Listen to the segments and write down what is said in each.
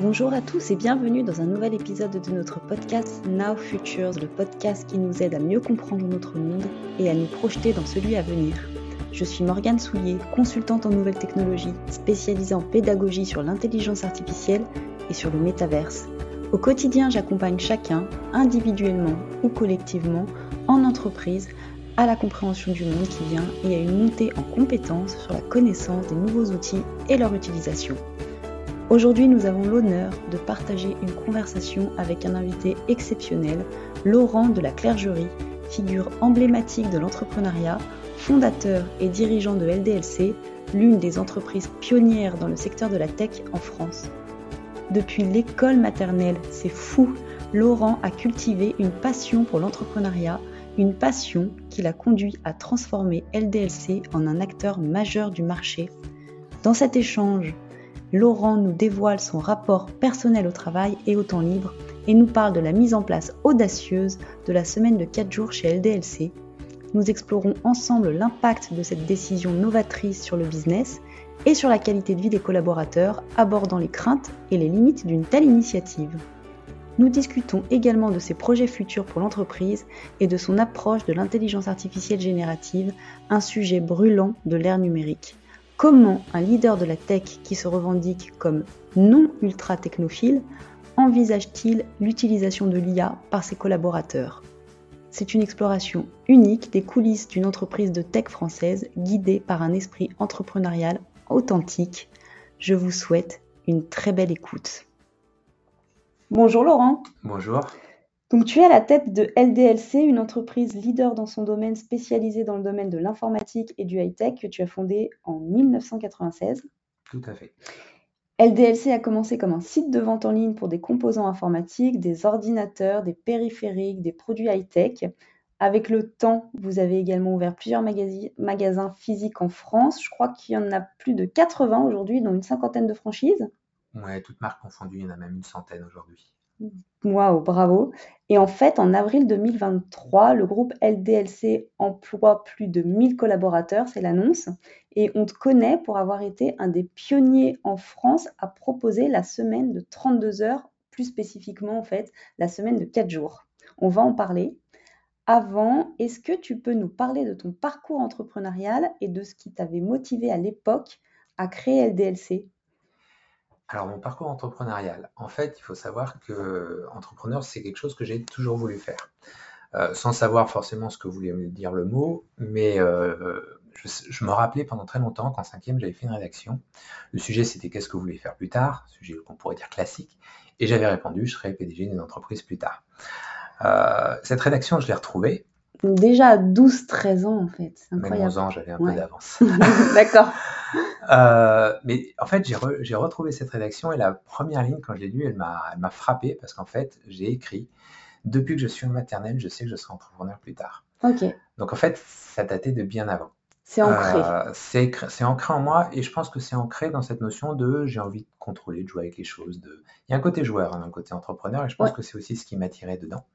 Bonjour à tous et bienvenue dans un nouvel épisode de notre podcast Now Futures, le podcast qui nous aide à mieux comprendre notre monde et à nous projeter dans celui à venir. Je suis Morgane Soulier, consultante en nouvelles technologies, spécialisée en pédagogie sur l'intelligence artificielle et sur le métaverse. Au quotidien, j'accompagne chacun, individuellement ou collectivement, en entreprise, à la compréhension du monde qui vient et à une montée en compétences sur la connaissance des nouveaux outils et leur utilisation. Aujourd'hui, nous avons l'honneur de partager une conversation avec un invité exceptionnel, Laurent de la Clergerie, figure emblématique de l'entrepreneuriat, fondateur et dirigeant de LDLC, l'une des entreprises pionnières dans le secteur de la tech en France. Depuis l'école maternelle, c'est fou, Laurent a cultivé une passion pour l'entrepreneuriat, une passion qui l'a conduit à transformer LDLC en un acteur majeur du marché. Dans cet échange, Laurent nous dévoile son rapport personnel au travail et au temps libre et nous parle de la mise en place audacieuse de la semaine de 4 jours chez LDLC. Nous explorons ensemble l'impact de cette décision novatrice sur le business et sur la qualité de vie des collaborateurs, abordant les craintes et les limites d'une telle initiative. Nous discutons également de ses projets futurs pour l'entreprise et de son approche de l'intelligence artificielle générative, un sujet brûlant de l'ère numérique. Comment un leader de la tech qui se revendique comme non ultra technophile envisage-t-il l'utilisation de l'IA par ses collaborateurs? C'est une exploration unique des coulisses d'une entreprise de tech française guidée par un esprit entrepreneurial authentique. Je vous souhaite une très belle écoute. Bonjour Laurent. Bonjour. Donc tu es à la tête de LDLC, une entreprise leader dans son domaine spécialisée dans le domaine de l'informatique et du high-tech que tu as fondée en 1996. Tout à fait. LDLC a commencé comme un site de vente en ligne pour des composants informatiques, des ordinateurs, des périphériques, des produits high-tech. Avec le temps, vous avez également ouvert plusieurs magasins physiques en France. Je crois qu'il y en a plus de 80 aujourd'hui, dont une cinquantaine de franchises. Ouais, toutes marques confondues, il y en a même une centaine aujourd'hui. Waouh, bravo. Et en fait, en avril 2023, le groupe LDLC emploie plus de 1000 collaborateurs, c'est l'annonce. Et on te connaît pour avoir été un des pionniers en France à proposer la semaine de 32 heures, plus spécifiquement en fait, la semaine de 4 jours. On va en parler. Avant, est-ce que tu peux nous parler de ton parcours entrepreneurial et de ce qui t'avait motivé à l'époque à créer LDLC alors, mon parcours entrepreneurial, en fait, il faut savoir que entrepreneur, c'est quelque chose que j'ai toujours voulu faire. Euh, sans savoir forcément ce que voulait dire le mot, mais euh, je, me rappelais pendant très longtemps qu'en cinquième, j'avais fait une rédaction. Le sujet, c'était qu'est-ce que vous voulez faire plus tard, sujet qu'on pourrait dire classique, et j'avais répondu, je serai PDG d'une entreprise plus tard. Euh, cette rédaction, je l'ai retrouvée, déjà à 12-13 ans, en fait. C'est incroyable. Même 11 ans, j'avais un peu d'avance. D'accord. Euh, mais en fait, j'ai retrouvé cette rédaction et la première ligne, quand je l'ai lue, elle m'a frappé parce qu'en fait, j'ai écrit Depuis que je suis en maternelle, je sais que je serai entrepreneur plus tard. Ok. Donc en fait, ça datait de bien avant. C'est ancré. Euh, c'est ancré en moi et je pense que c'est ancré dans cette notion de j'ai envie de contrôler, de jouer avec les choses. De... Il y a un côté joueur, hein, un côté entrepreneur et je pense que c'est aussi ce qui m'attirait dedans.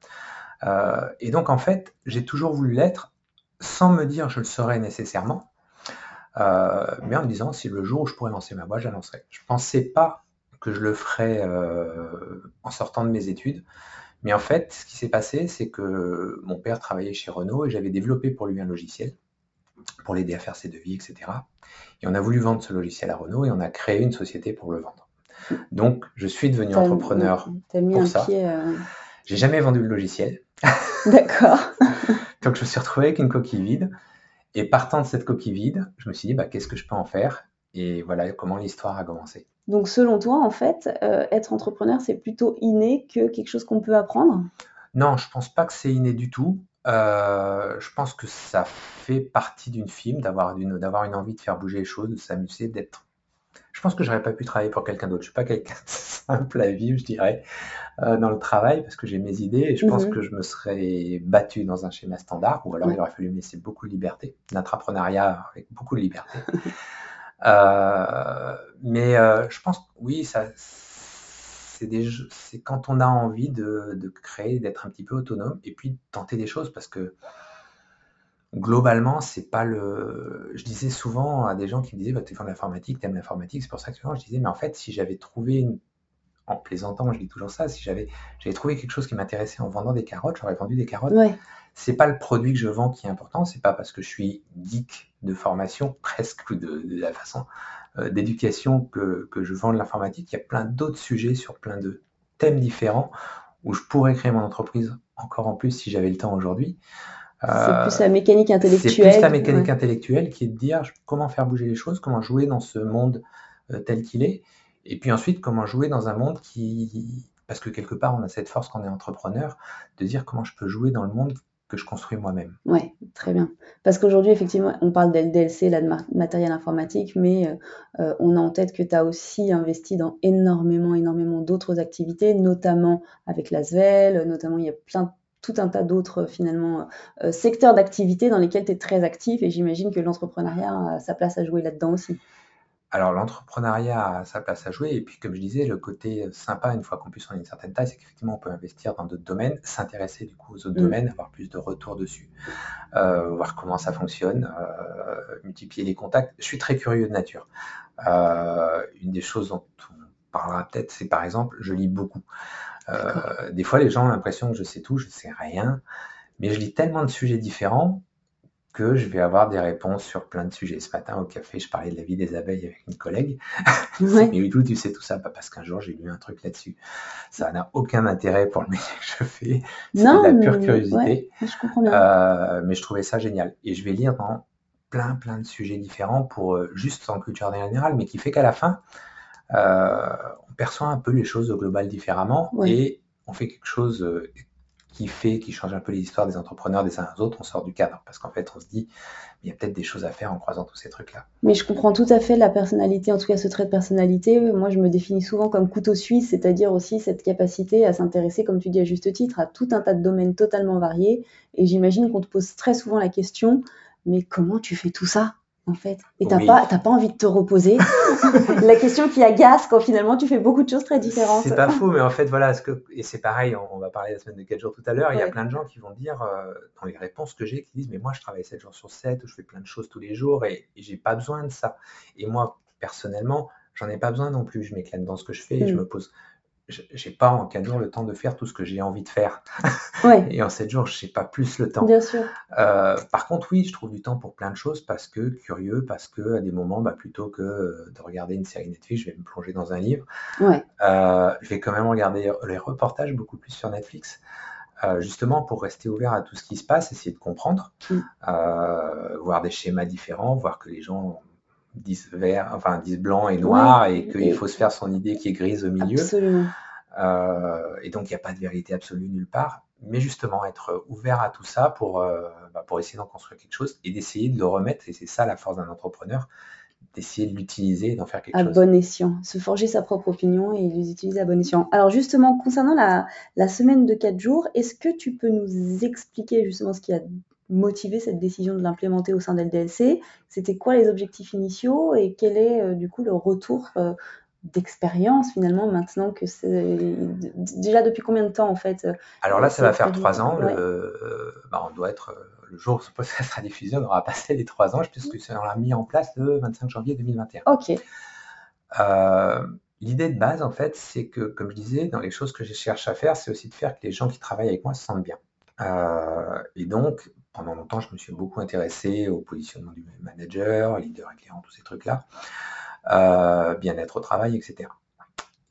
Euh, et donc, en fait, j'ai toujours voulu l'être sans me dire je le serais nécessairement, euh, mais en me disant si le jour où je pourrais lancer ma boîte, je la lancerai. Je ne pensais pas que je le ferais euh, en sortant de mes études. Mais en fait, ce qui s'est passé, c'est que mon père travaillait chez Renault et j'avais développé pour lui un logiciel pour l'aider à faire ses devis, etc. Et on a voulu vendre ce logiciel à Renault et on a créé une société pour le vendre. Donc, je suis devenu entrepreneur pour ça. J'ai jamais vendu le logiciel. D'accord. Donc je me suis retrouvé avec une coquille vide. Et partant de cette coquille vide, je me suis dit, bah, qu'est-ce que je peux en faire? Et voilà comment l'histoire a commencé. Donc selon toi, en fait, euh, être entrepreneur, c'est plutôt inné que quelque chose qu'on peut apprendre? Non, je pense pas que c'est inné du tout. Euh, je pense que ça fait partie d'une film, d'avoir une, d'avoir une envie de faire bouger les choses, de s'amuser, d'être je pense que j'aurais pas pu travailler pour quelqu'un d'autre. Je suis pas quelqu'un de simple à vivre, je dirais, euh, dans le travail parce que j'ai mes idées et je pense mhm. que je me serais battu dans un schéma standard ou alors il aurait fallu me laisser beaucoup de liberté, d'entrepreneuriat avec beaucoup de liberté. Euh, mais euh, je pense, oui, ça, c'est quand on a envie de, de créer, d'être un petit peu autonome et puis de tenter des choses parce que globalement, c'est pas le. Je disais souvent à des gens qui me disaient bah, Tu fais de l'informatique, tu aimes l'informatique, c'est pour ça que souvent je disais Mais en fait, si j'avais trouvé en plaisantant, je dis toujours ça, si j'avais trouvé quelque chose qui m'intéressait en vendant des carottes, j'aurais vendu des carottes. Ouais. C'est pas le produit que je vends qui est important, c'est pas parce que je suis geek de formation, presque, ou de, la façon euh, d'éducation que, que je vends de l'informatique. Il y a plein d'autres sujets sur plein de thèmes différents où je pourrais créer mon entreprise encore en plus si j'avais le temps aujourd'hui. C'est plus la mécanique intellectuelle. C'est plus la mécanique intellectuelle qui est de dire comment faire bouger les choses, comment jouer dans ce monde euh, tel qu'il est. Et puis ensuite, comment jouer dans un monde qui... Parce que quelque part, on a cette force quand on est entrepreneur, de dire comment je peux jouer dans le monde que je construis moi-même. Oui, très bien. Parce qu'aujourd'hui, effectivement, on parle d'LDLC, là, de matériel informatique, mais euh, euh, on a en tête que tu as aussi investi dans énormément, énormément d'autres activités, notamment avec l'ASVEL, notamment il y a plein tout un tas d'autres finalement secteurs d'activité dans lesquels tu es très actif et j'imagine que l'entrepreneuriat a sa place à jouer là-dedans aussi. Alors l'entrepreneuriat a sa place à jouer et puis comme je disais, le côté sympa une fois qu'on puisse en une certaine taille, c'est qu'effectivement on peut investir dans d'autres domaines, s'intéresser du coup aux autres mmh. domaines, avoir plus de retours dessus, euh, voir comment ça fonctionne, euh, multiplier les contacts. Je suis très curieux de nature. Euh, une des choses dont on parlera peut-être, c'est par exemple, je lis beaucoup. Des fois les gens ont l'impression que je sais tout, je ne sais rien, mais je lis tellement de sujets différents que je vais avoir des réponses sur plein de sujets. Ce matin, au café, je parlais de la vie des abeilles avec une collègue. mais d'où tu sais tout ça Parce qu'un jour, j'ai lu un truc là-dessus. Ça n'a aucun intérêt pour le métier que je fais. C'est de la pure curiosité. je comprends bien. Euh, mais je trouvais ça génial. Et je vais lire dans plein, plein de sujets différents pour euh, juste en culture générale, mais qui fait qu'à la fin, euh, on perçoit un peu les choses au global différemment et on fait quelque chose qui fait, qui change un peu les histoires des entrepreneurs des uns aux autres, on sort du cadre. Parce qu'en fait, on se dit, il y a peut-être des choses à faire en croisant tous ces trucs-là. Mais je comprends tout à fait la personnalité, en tout cas ce trait de personnalité. Moi, je me définis souvent comme couteau suisse, c'est-à-dire aussi cette capacité à s'intéresser, comme tu dis à juste titre, à tout un tas de domaines totalement variés. Et j'imagine qu'on te pose très souvent la question, mais comment tu fais tout ça? En fait. Et t'as pas, pas envie de te reposer. la question qui agace quand finalement tu fais beaucoup de choses très différentes. C'est pas faux, mais en fait, voilà, ce que, et c'est pareil, on, va parler la semaine de 4 jours tout à l'heure, il y a plein de gens qui vont dire, euh, dans les réponses que j'ai, qui disent, mais moi je travaille 7 jours sur 7, je fais plein de choses tous les jours et, j'ai pas besoin de ça. Et moi, personnellement, j'en ai pas besoin non plus. Je m'éclate dans ce que je fais et je mm. me pose j'ai pas en 4 jours le temps de faire tout ce que j'ai envie de faire. et en 7 jours, je n'ai pas plus le temps. Bien sûr. Euh, par contre, oui, je trouve du temps pour plein de choses parce que curieux, parce que à des moments, bah, plutôt que de regarder une série Netflix, je vais me plonger dans un livre. Ouais. Euh, je vais quand même regarder les reportages beaucoup plus sur Netflix. Euh, justement pour rester ouvert à tout ce qui se passe, essayer de comprendre, mm. voir des schémas différents, voir que les gens 10 vert, enfin 10 blanc et noir, et qu'il faut se faire son idée qui est grise au milieu. Absolument. Euh, et donc il n'y a pas de vérité absolue nulle part. Mais justement, être ouvert à tout ça pour, euh, bah, pour essayer d'en construire quelque chose et d'essayer de le remettre, et c'est ça la force d'un entrepreneur, d'essayer de l'utiliser et d'en faire quelque chose. À bon escient, se forger sa propre opinion et les utiliser à bon escient. Alors justement, concernant la, la semaine de 4 jours, est-ce que tu peux nous expliquer justement ce qui a motiver cette décision de l'implémenter au sein d'LDLC C'était quoi les objectifs initiaux et quel est euh, du coup le retour euh, d'expérience finalement maintenant que c'est déjà depuis combien de temps en fait euh, Alors là, ça va faire trois ans. Bah, on doit être le jour où ça sera diffusé, on aura passé les trois ans puisque ça l'a mis en place le 25 janvier 2021. Ok. L'idée de base, en fait, c'est que, comme je disais, dans les choses que je cherche à faire, c'est aussi de faire que les gens qui travaillent avec moi se sentent bien. et donc, pendant longtemps, je me suis beaucoup intéressé au positionnement du manager, leader éclairant, tous ces trucs-là, euh, bien-être au travail, etc.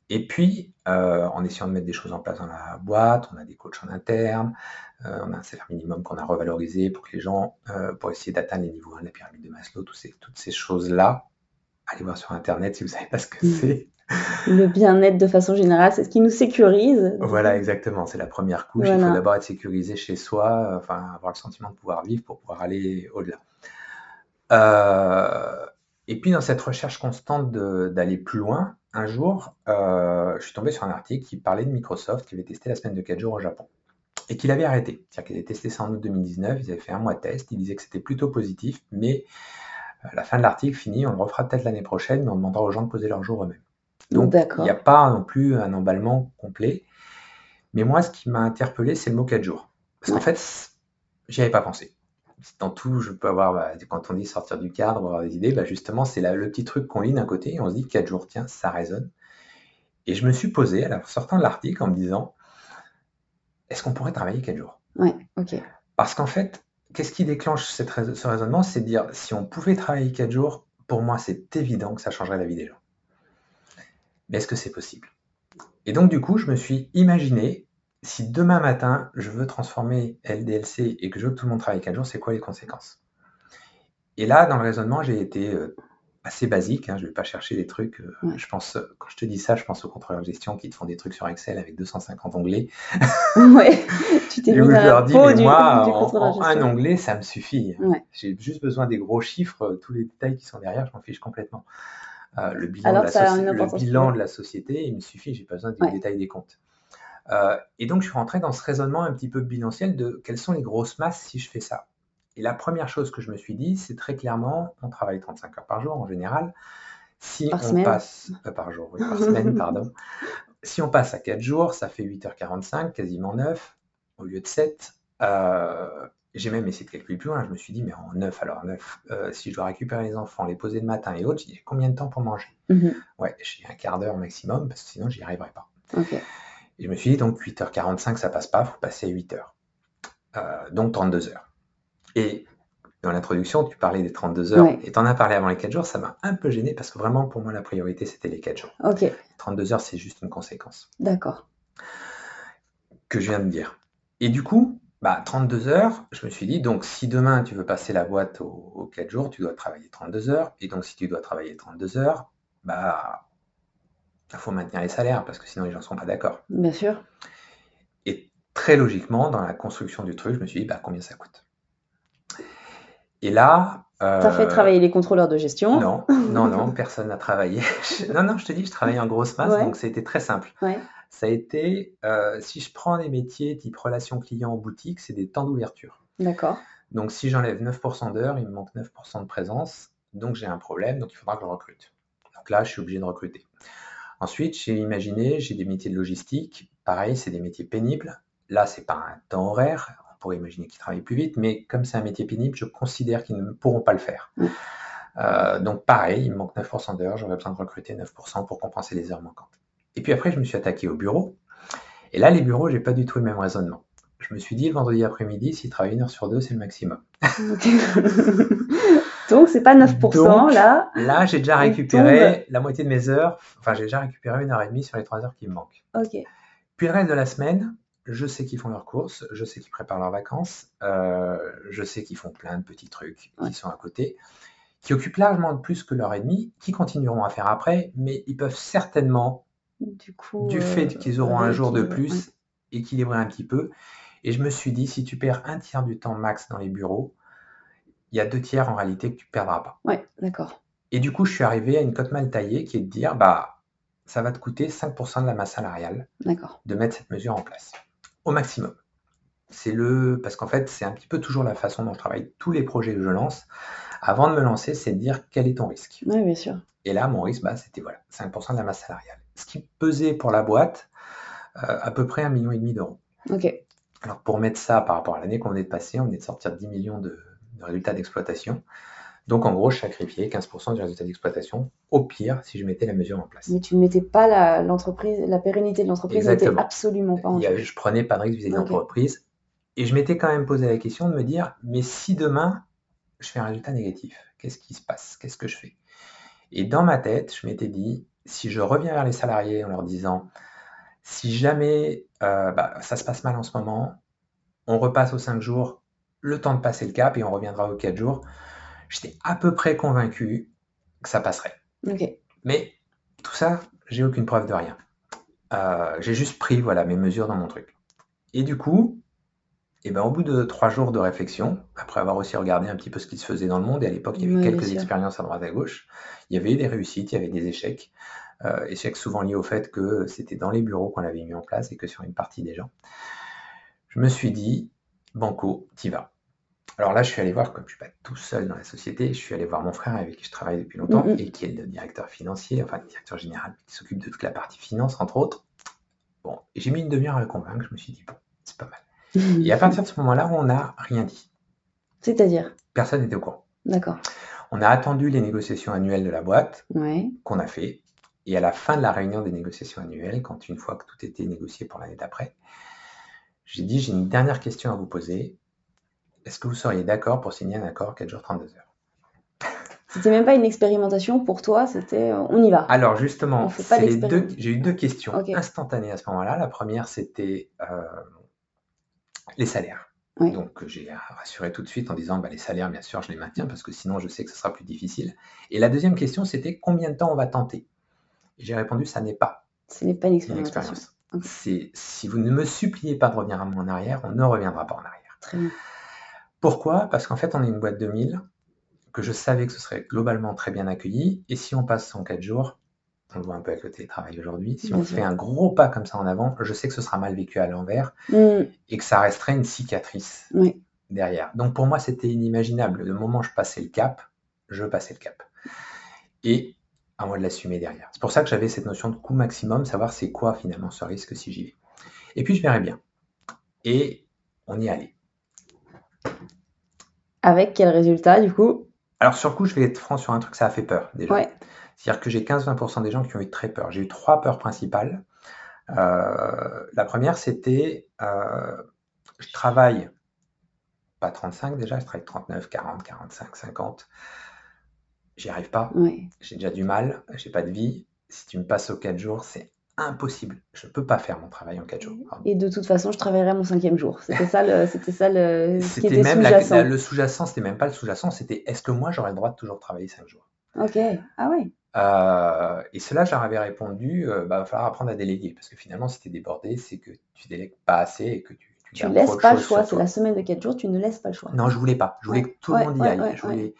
Et puis, euh, en essayant de mettre des choses en place dans la boîte, on a des coachs en interne, euh, on a un salaire minimum qu'on a revalorisé pour que les gens, pour essayer d'atteindre les niveaux 1 de la pyramide de Maslow, toutes ces, toutes ces choses-là. Allez voir sur Internet si vous ne savez pas ce que mmh. c'est le bien-être de façon générale, c'est ce qui nous sécurise. Voilà, exactement. C'est la première couche. Il faut d'abord être sécurisé chez soi, enfin avoir le sentiment de pouvoir vivre pour pouvoir aller au-delà. Euh, et puis dans cette recherche constante d'aller plus loin, un jour, euh, je suis tombé sur un article qui parlait de Microsoft qui avait testé la semaine de 4 jours au Japon et qu'il avait arrêté. C'est-à-dire qu'ils avaient testé ça en août 2019, ils avaient fait un mois de test, ils disaient que c'était plutôt positif, mais à la fin de l'article finit, on le refera peut-être l'année prochaine, mais on demandera aux gens de poser leur jour eux-mêmes. Donc, il n'y a pas non plus un emballement complet. Mais moi, ce qui m'a interpellé, c'est le mot 4 jours. Parce qu'en fait, j'y avais pas pensé. Dans tout, je peux avoir, bah, quand on dit sortir du cadre, avoir des idées, bah, justement, c'est le petit truc qu'on lit d'un côté et on se dit 4 jours, tiens, ça résonne. Et je me suis posé, en sortant de l'article, en me disant, est-ce qu'on pourrait travailler 4 jours? Ouais, ok. Parce qu'en fait, qu'est-ce qui déclenche cette ce raisonnement? C'est de dire, si on pouvait travailler 4 jours, pour moi, c'est évident que ça changerait la vie des gens. Mais est-ce que c'est possible? Et donc, du coup, je me suis imaginé, si demain matin, je veux transformer LDLC et que je veux que tout le monde travaille 4 jours, c'est quoi les conséquences? Et là, dans le raisonnement, j'ai été euh, assez basique. Hein, je ne vais pas chercher des trucs. Euh, je pense, quand je te dis ça, je pense aux contrôleurs de gestion qui te font des trucs sur Excel avec 250 onglets. Ouais, tu t'es Et mis je leur dis, mais du, moi, du en, un onglet, ça me suffit. Ouais. J'ai juste besoin des gros chiffres, euh, tous les détails qui sont derrière, je m'en fiche complètement. Euh, le bilan, Alors de la, le bilan de la société, il me suffit, j'ai pas besoin du Ouais. détail des comptes. Euh, et donc, je suis rentré dans ce raisonnement un petit peu bilanciel de quelles sont les grosses masses si je fais ça. Et la première chose que je me suis dit, c'est très clairement, on travaille 35 heures par jour en général. Si Par on semaine. passe, euh, par jour, oui, par semaine, pardon. Si on passe à 4 jours, ça fait 8h45, quasiment 9, au lieu de 7. Euh, j'ai même essayé de calculer plus loin. Je me suis dit, mais en 9, alors 9, euh, si je dois récupérer les enfants, les poser le matin et autres, j'ai combien de temps pour manger? Mhm. Ouais, j'ai un quart d'heure maximum, parce que sinon, j'y arriverai pas. Et je me suis dit, donc 8h45, ça passe pas, il faut passer à 8h. Euh, donc 32 heures. Et dans l'introduction, tu parlais des 32 heures, Ouais. et tu en as parlé avant les 4 jours, ça m'a un peu gêné, parce que vraiment, pour moi, la priorité, c'était les 4 jours. Ok. 32 heures, c'est juste une conséquence D'accord. que je viens de dire. Et du coup, bah, 32 heures, je me suis dit, donc si demain tu veux passer la boîte aux, aux 4 jours, tu dois travailler 32 heures. Et donc si tu dois travailler 32 heures, bah, il faut maintenir les salaires parce que sinon les gens ne seront pas d'accord. Bien sûr. Et très logiquement, dans la construction du truc, je me suis dit, bah, combien ça coûte? Et là. T'as fait euh, travailler les contrôleurs de gestion? Non, non, non, personne n'a travaillé. Non, non, je te dis, je travaillais en grosse masse, Ouais. donc été très simple. Ouais. Ça a été, euh, si je prends des métiers type relation client en boutique, c'est des temps d'ouverture. D'accord. Donc si j'enlève 9% d'heures, il me manque 9% de présence, donc j'ai un problème, donc il faudra que je recrute. Donc là, je suis obligé de recruter. Ensuite, j'ai imaginé, j'ai des métiers de logistique, pareil, c'est des métiers pénibles. Là, c'est pas un temps horaire, on pourrait imaginer qu'ils travaillent plus vite, mais comme c'est un métier pénible, je considère qu'ils ne pourront pas le faire. Mm. Euh, donc pareil, il me manque 9% d'heures, j'aurais besoin de recruter 9% pour compenser les heures manquantes. Et puis après, je me suis attaqué au bureau. Et là, les bureaux, j'ai pas du tout le même raisonnement. Je me suis dit, le vendredi après-midi, s'il travaille une heure sur deux, c'est le maximum. Donc, c'est pas 9% Donc, là. Là, j'ai déjà récupéré la moitié de mes heures. Enfin, j'ai déjà récupéré une heure et demie sur les trois heures qui me manquent. Ok. Puis le reste de la semaine, je sais qu'ils font leurs courses, je sais qu'ils préparent leurs vacances, euh, je sais qu'ils font plein de petits trucs Ouais. qui sont à côté, qui occupent largement plus que l'heure et demie, qui continueront à faire après, mais ils peuvent certainement, Du coup. du euh, fait qu'ils auront un jour de rééquilibrer, plus, équilibrer un petit peu. Et je me suis dit, si tu perds un tiers du temps max dans les bureaux, il y a deux tiers en réalité que tu ne perdras pas. Ouais, d'accord. Et du coup, je suis arrivé à une cote mal taillée qui est de dire, bah, ça va te coûter 5% de la masse salariale de mettre cette mesure en place, au maximum. C'est le, parce qu'en fait, c'est un petit peu toujours la façon dont je travaille tous les projets que je lance. Avant de me lancer, c'est de dire quel est ton risque? Oui, bien sûr. Et là, mon risque, bah, c'était voilà, 5% de la masse salariale. Ce qui pesait pour la boîte euh, à peu près un million et demi d'euros. Ok. Alors pour mettre ça par rapport à l'année qu'on venait de passer, on venait de sortir 10 millions de, de résultats d'exploitation. Donc en gros, je sacrifiais 15% du résultat d'exploitation, au pire, si je mettais la mesure en place. Mais tu ne mettais pas la, l'entreprise, la pérennité de l'entreprise n'était absolument pas en jeu. je prenais pas de risque vis-à-vis de l'entreprise. Et je m'étais quand même posé la question de me dire, mais si demain, je fais un résultat négatif, qu'est-ce qui se passe? Qu'est-ce que je fais? Et dans ma tête, je m'étais dit, si je reviens vers les salariés en leur disant, si jamais euh, bah, ça se passe mal en ce moment, on repasse aux 5 jours, le temps de passer le cap et on reviendra aux 4 jours, j'étais à peu près convaincu que ça passerait. Mais tout ça, j'ai aucune preuve de rien. Euh, j'ai juste pris voilà, mes mesures dans mon truc. Et du coup, eh ben, au bout de trois jours de réflexion, après avoir aussi regardé un petit peu ce qui se faisait dans le monde, et à l'époque, il y avait Ouais, quelques expériences à droite à gauche, il y avait eu des réussites, il y avait des échecs. Euh, échecs souvent liés au fait que c'était dans les bureaux qu'on l'avait mis en place et que sur une partie des gens. Je me suis dit, Banco, t'y vas. Alors là, je suis allé voir, comme je ne suis pas tout seul dans la société, je suis allé voir mon frère avec qui je travaille depuis longtemps et qui est le directeur financier, enfin le directeur général, qui s'occupe de toute la partie finance, entre autres. Bon, et j'ai mis une demi-heure à le convaincre, je me suis dit, bon, c'est pas mal. Et à partir de ce moment-là, on n'a rien dit. C'est-à-dire? Personne n'était au courant. D'accord. On a attendu les négociations annuelles de la boîte, Ouais. qu'on a fait. Et à la fin de la réunion des négociations annuelles, quand une fois que tout était négocié pour l'année d'après, j'ai dit j'ai une dernière question à vous poser. Est-ce que vous seriez d'accord pour signer un accord 4 jours 32 heures? C'était même pas une expérimentation pour toi, c'était euh, on y va. Alors justement, j'ai eu deux questions instantanées à ce moment-là. La première, c'était euh, les salaires. Oui. Donc euh, j'ai rassuré tout de suite en disant bah, les salaires, bien sûr, je les maintiens parce que sinon je sais que ce sera plus difficile. Et la deuxième question, c'était combien de temps on va tenter? J'ai répondu ça n'est pas Ce n'est pas une expérience. C'est si vous ne me suppliez pas de revenir en arrière, on ne reviendra pas en arrière. Très bien. Pourquoi? Parce qu'en fait, on est une boîte de 1000, que je savais que ce serait globalement très bien accueilli. Et si on passe en 4 jours, on le voit un peu avec le télétravail aujourd'hui, si Bien on sûr. fait un gros pas comme ça en avant, je sais que ce sera mal vécu à l'envers Hmm, et que ça resterait une cicatrice oui. derrière. Donc pour moi, c'était inimaginable. Le moment où je passais le cap, je passais le cap. Et à moi de l'assumer derrière. C'est pour ça que j'avais cette notion de coût maximum, savoir c'est quoi finalement ce risque si j'y vais. Et puis je verrai bien. Et on y allait. Avec quel résultat du coup? Alors sur le coup, je vais être franc sur un truc, ça a fait peur déjà. Ouais. C'est-à-dire que j'ai 15-20% des gens qui ont eu très peur. J'ai eu trois peurs principales. Euh, la première, c'était euh, je travaille pas 35 déjà, je travaille 39, 40, 45, 50. J'y arrive pas. J'ai déjà du mal, j'ai pas de vie. Si tu me passes aux 4 jours, c'est impossible. Je ne peux pas faire mon travail en 4 jours. Pardon. Et de toute façon, je travaillerai mon cinquième jour. C'était ça le, c'était ça le, ce qui C'était était même sous-jacent. la- le sous-jacent, c'était même pas le sous-jacent, c'était est-ce que moi j'aurais le droit de toujours travailler 5 jours? Ok. Ah ouais. Euh, et cela, j'en avais répondu, euh, bah, va falloir apprendre à déléguer. Parce que finalement, si tu es débordé, c'est que tu délègues pas assez et que tu, tu Tu laisses pas le choix. C'est la semaine de 4 jours. Tu ne laisses pas le choix. Non, je voulais pas. Je voulais Ouais, que tout le ouais, monde y ouais, aille. je, voulais-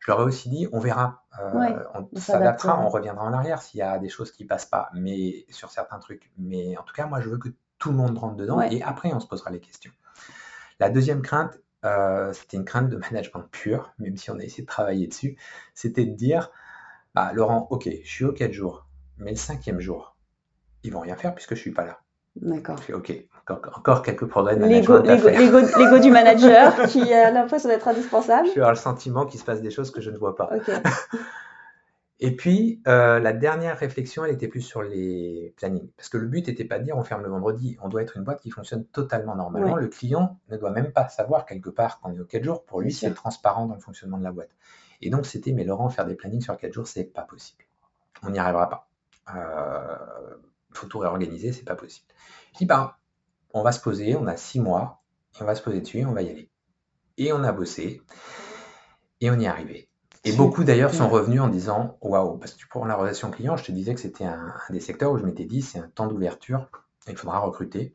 je leur ai aussi dit, on verra. Euh, Ouais, on s'adaptera, on reviendra en arrière s'il y a des choses qui passent pas, mais sur certains trucs. Mais en tout cas, moi, je veux que tout le monde rentre dedans et après, on se posera les questions. La deuxième crainte, euh, c'était une crainte de management pur, même si on a essayé de travailler dessus, c'était de dire, bah, Laurent, ok, je suis aux 4 jours, mais le cinquième jour, ils vont rien faire puisque je suis pas là. D'accord. Ok, encore, encore quelques progrès de L'ego, management l'ego, du manager qui a l'impression d'être indispensable. Je avoir le sentiment qu'il se passe des choses que je ne vois pas. Et puis, euh, la dernière réflexion, elle était plus sur les plannings. Parce que le but n'était pas de dire on ferme le vendredi. On doit être une boîte qui fonctionne totalement normalement. Ouais. Le client ne doit même pas savoir quelque part qu'on est aux 4 jours. Pour lui, c'est transparent dans le fonctionnement de la boîte. Et donc, c'était, mais Laurent, faire des plannings sur 4 jours, c'est pas possible. On n'y arrivera pas. Il faut tout réorganiser, c'est pas possible. Je dis, bah, on va se poser, on a 6 mois, et on va se poser dessus, et on va y aller. Et on a bossé, et on y est arrivé. Et beaucoup d'ailleurs sont revenus en disant waouh, parce que pour la relation client, je te disais que c'était un, un des secteurs où je m'étais dit c'est un temps d'ouverture, il faudra recruter.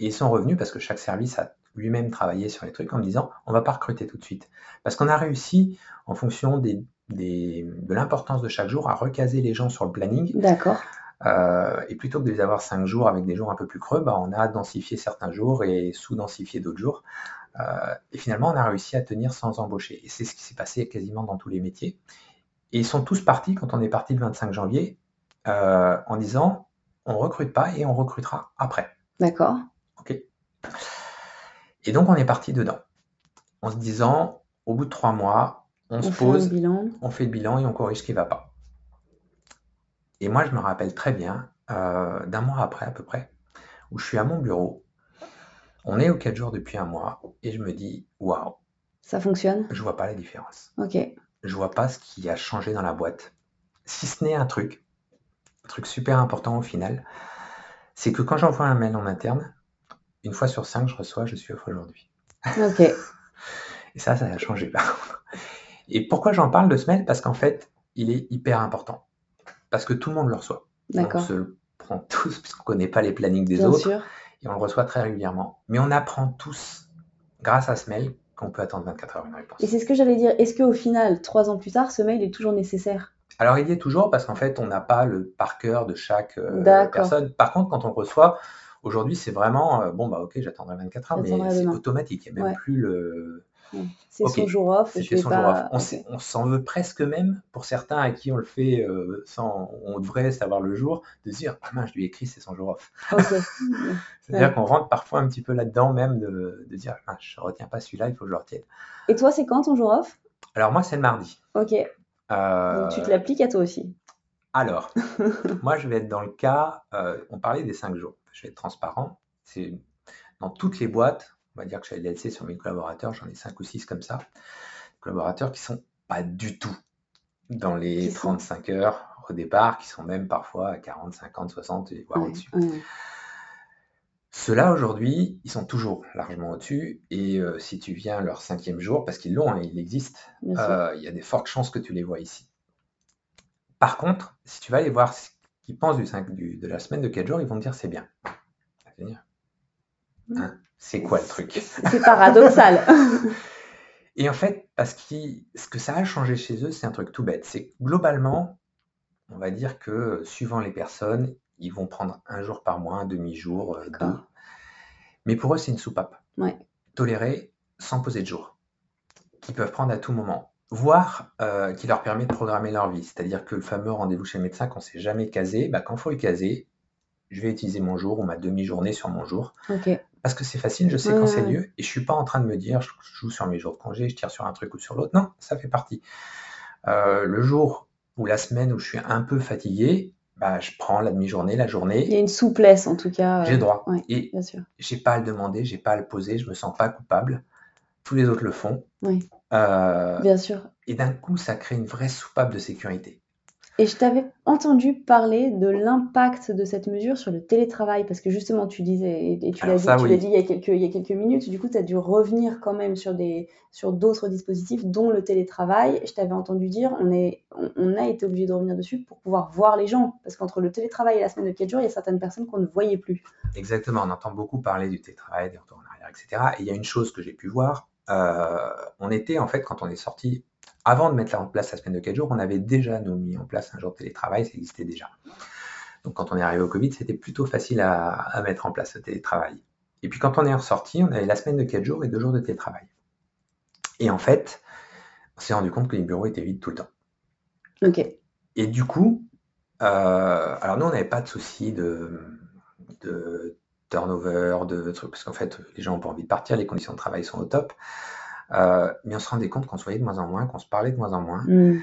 Et ils sont revenus parce que chaque service a lui-même travaillé sur les trucs en disant on va pas recruter tout de suite. Parce qu'on a réussi, en fonction des, des- de l'importance de chaque jour, à recaser les gens sur le planning. D'accord. Euh, et plutôt que de les avoir cinq jours avec des jours un peu plus creux, bah, on a densifié certains jours et sous-densifié d'autres jours. Euh, et finalement, on a réussi à tenir sans embaucher. Et c'est ce qui s'est passé quasiment dans tous les métiers. Et ils sont tous partis quand on est parti le 25 janvier euh, en disant on recrute pas et on recrutera après. D'accord. Ok. Et donc on est parti dedans en se disant au bout de trois mois, on, On se pose, bilan. on fait le bilan et on corrige ce qui ne va pas. Et moi, je me rappelle très bien euh, d'un mois après à peu près, où je suis à mon bureau. On est aux 4 jours depuis un mois et je me dis waouh, Ça fonctionne? je vois pas la différence. Ok. Je vois pas ce qui a changé dans la boîte. Si ce n'est un truc, un truc super important au final, c'est que quand j'envoie un mail en interne, une fois sur cinq, je reçois je suis off aujourd'hui. Ok. Et ça, ça a changé. Et pourquoi j'en parle de ce mail Parce qu'en fait, il est hyper important. Parce que tout le monde le reçoit. On se le prend tous, puisqu'on ne connaît pas les plannings des Bien autres, sûr. et on le reçoit très régulièrement. Mais on apprend tous, grâce à ce mail, qu'on peut attendre 24 heures une réponse. Et c'est ce que j'allais dire. Est-ce qu'au final, trois ans plus tard, ce mail est toujours nécessaire? Alors, il y est toujours parce qu'en fait, on n'a pas le par cœur de chaque euh, personne. Par contre, quand on le reçoit, aujourd'hui, c'est vraiment, euh, bon, bah ok, j'attendrai 24 heures, mais c'est automatique. Il n'y a même Ouais. plus le... C'est son jour off. je vais son pas... jour off. On, s'en veut presque même pour certains à qui on le fait euh, sans, on devrait savoir le jour, de se dire ah mince, je lui ai écrit c'est son jour off. C'est-à-dire Ouais. qu'on rentre parfois un petit peu là-dedans même de, de dire ah, je retiens pas celui-là, il faut que je le retienne. Et toi, c'est quand ton jour off? Alors moi c'est le mardi. Ok. Euh, Donc tu te l'appliques à toi aussi. Alors, moi, je vais être dans le cas, euh, on parlait des 5 jours. Je vais être transparent. C'est dans toutes les boîtes, on va dire que j'ai LLC sur mes collaborateurs, j'en ai 5 ou 6 comme ça, collaborateurs qui sont pas du tout dans les 35 heures au départ, qui sont même parfois à 40, 50, 60, voire au-dessus. Ceux-là, aujourd'hui, ils sont toujours largement au-dessus. Et euh, si tu viens leur cinquième jour, parce qu'ils l'ont, hein, il existe, euh, il y a des fortes chances que tu les vois ici. Par contre, si tu vas aller voir pensent du 5, de la semaine de 4 jours, ils vont dire c'est bien. Hein, c'est quoi le truc? C'est paradoxal. Et en fait, parce que ce que ça a changé chez eux, c'est un truc tout bête. C'est globalement, on va dire que suivant les personnes, ils vont prendre un jour par mois, un demi-jour, euh, deux. Mais pour eux, c'est une soupape. Ouais. Tolérée sans poser de jour. Qu'ils peuvent prendre à tout moment. Voire euh, qui leur permet de programmer leur vie. C'est-à-dire que le fameux rendez-vous chez le médecin qu'on ne s'est jamais casé, bah, quand il faut le caser, je vais utiliser mon jour ou ma demi-journée sur mon jour. Parce que c'est facile, je sais quand c'est lieu, et je suis pas en train de me dire, je joue sur mes jours de congé, je tire sur un truc ou sur l'autre. Non, ça fait partie. Euh, le jour ou la semaine où je suis un peu fatigué, bah, je prends la demi-journée, la journée. Il y a une souplesse en tout cas. J'ai droit. et j'ai pas à le demander, j'ai pas à le poser, je me sens pas coupable. Tous les autres le font. Oui. Euh, bien sûr. Et d'un coup, ça crée une vraie soupape de sécurité. Et je t'avais entendu parler de l'impact de cette mesure sur le télétravail, parce que justement, tu disais, et tu l'as dit, dit, il y, a quelques, il y a quelques minutes, du coup, tu as dû revenir quand même sur, des, sur d'autres dispositifs, dont le télétravail. Je t'avais entendu dire, on, est, on, a été obligé de revenir dessus pour pouvoir voir les gens, parce qu'entre le télétravail et la semaine de 4 jours, il y a certaines personnes qu'on ne voyait plus. Exactement, on entend beaucoup parler du télétravail, des retours en arrière, etc. Et il y a une chose que j'ai pu voir, euh, on était en fait, quand on est sorti avant de mettre en place la semaine de 4 jours, on avait déjà nous mis en place un jour de télétravail, ça existait déjà. Donc quand on est arrivé au Covid, c'était plutôt facile à, mettre en place le télétravail. Et puis quand on est ressorti, on avait la semaine de 4 jours et 2 jours de télétravail. Et en fait, on s'est rendu compte que les bureaux étaient vides tout le temps. Ok. Et du coup, euh, alors nous, on n'avait pas de souci de, de turnover, de trucs, parce qu'en fait, les gens n'ont pas envie de partir, les conditions de travail sont au top. Euh, mais on se rendait compte qu'on se voyait de moins en moins, qu'on se parlait de moins en moins, mm.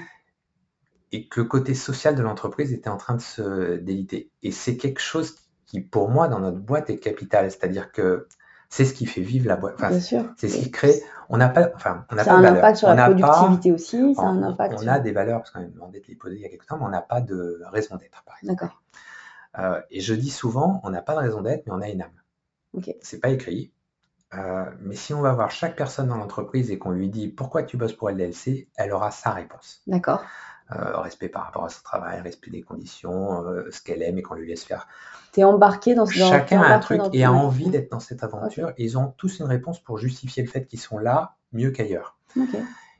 et que le côté social de l'entreprise était en train de se déliter. Et c'est quelque chose qui, pour moi, dans notre boîte, est capital. C'est-à-dire que c'est ce qui fait vivre la boîte. c'est ce qui crée. On n'a pas, enfin, on n'a pas un impact sur la productivité aussi. On, un impact on a des valeurs parce qu'on a demandé de les poser il y a quelques temps, mais on n'a pas de raison d'être, par exemple. D'accord. Euh, et je dis souvent, on n'a pas de raison d'être, mais on a une âme. Okay. C'est pas écrit, euh, mais si on va voir chaque personne dans l'entreprise et qu'on lui dit pourquoi tu bosses pour LDLC, elle aura sa réponse. D'accord. Euh, respect par rapport à son travail, respect des conditions, ce qu'elle aime et qu'on lui laisse faire. Tu es embarqué dans ce Chacun a un truc et a envie d'être dans cette aventure. Et ils ont tous une réponse pour justifier le fait qu'ils sont là mieux qu'ailleurs.